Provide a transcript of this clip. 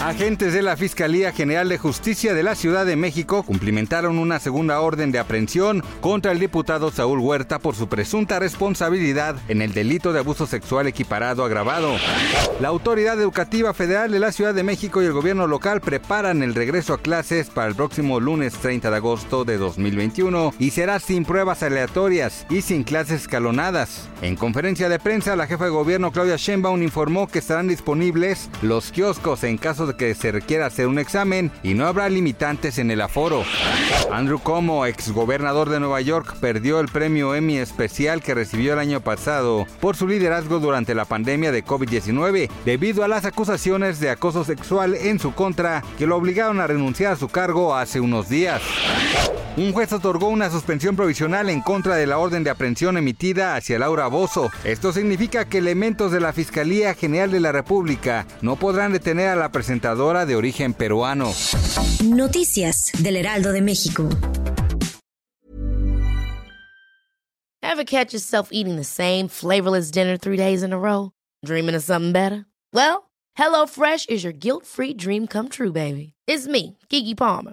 Agentes de la Fiscalía General de Justicia de la Ciudad de México cumplimentaron una segunda orden de aprehensión contra el diputado Saúl Huerta por su presunta responsabilidad en el delito de abuso sexual equiparado agravado. La Autoridad Educativa Federal de la Ciudad de México y el gobierno local preparan el regreso a clases para el próximo lunes 30 de agosto de 2021 y será sin pruebas aleatorias y sin clases escalonadas. En conferencia de prensa, la jefa de gobierno Claudia Sheinbaum informó que estarán disponibles los kioscos en caso de que se requiera hacer un examen y no habrá limitantes en el aforo. Andrew Cuomo, exgobernador de Nueva York, perdió el premio Emmy especial que recibió el año pasado por su liderazgo durante la pandemia de COVID-19 debido a las acusaciones de acoso sexual en su contra que lo obligaron a renunciar a su cargo hace unos días. Un juez otorgó una suspensión provisional en contra de la orden de aprehensión emitida hacia Laura Bozo. Esto significa que elementos de la Fiscalía General de la República no podrán detener a la presentadora de origen peruano. Noticias del Heraldo de México. Ever catch yourself eating the same flavorless dinner three days in a row? Dreaming of something better? Well, HelloFresh is your guilt-free dream come true, baby. It's me, Kiki Palmer.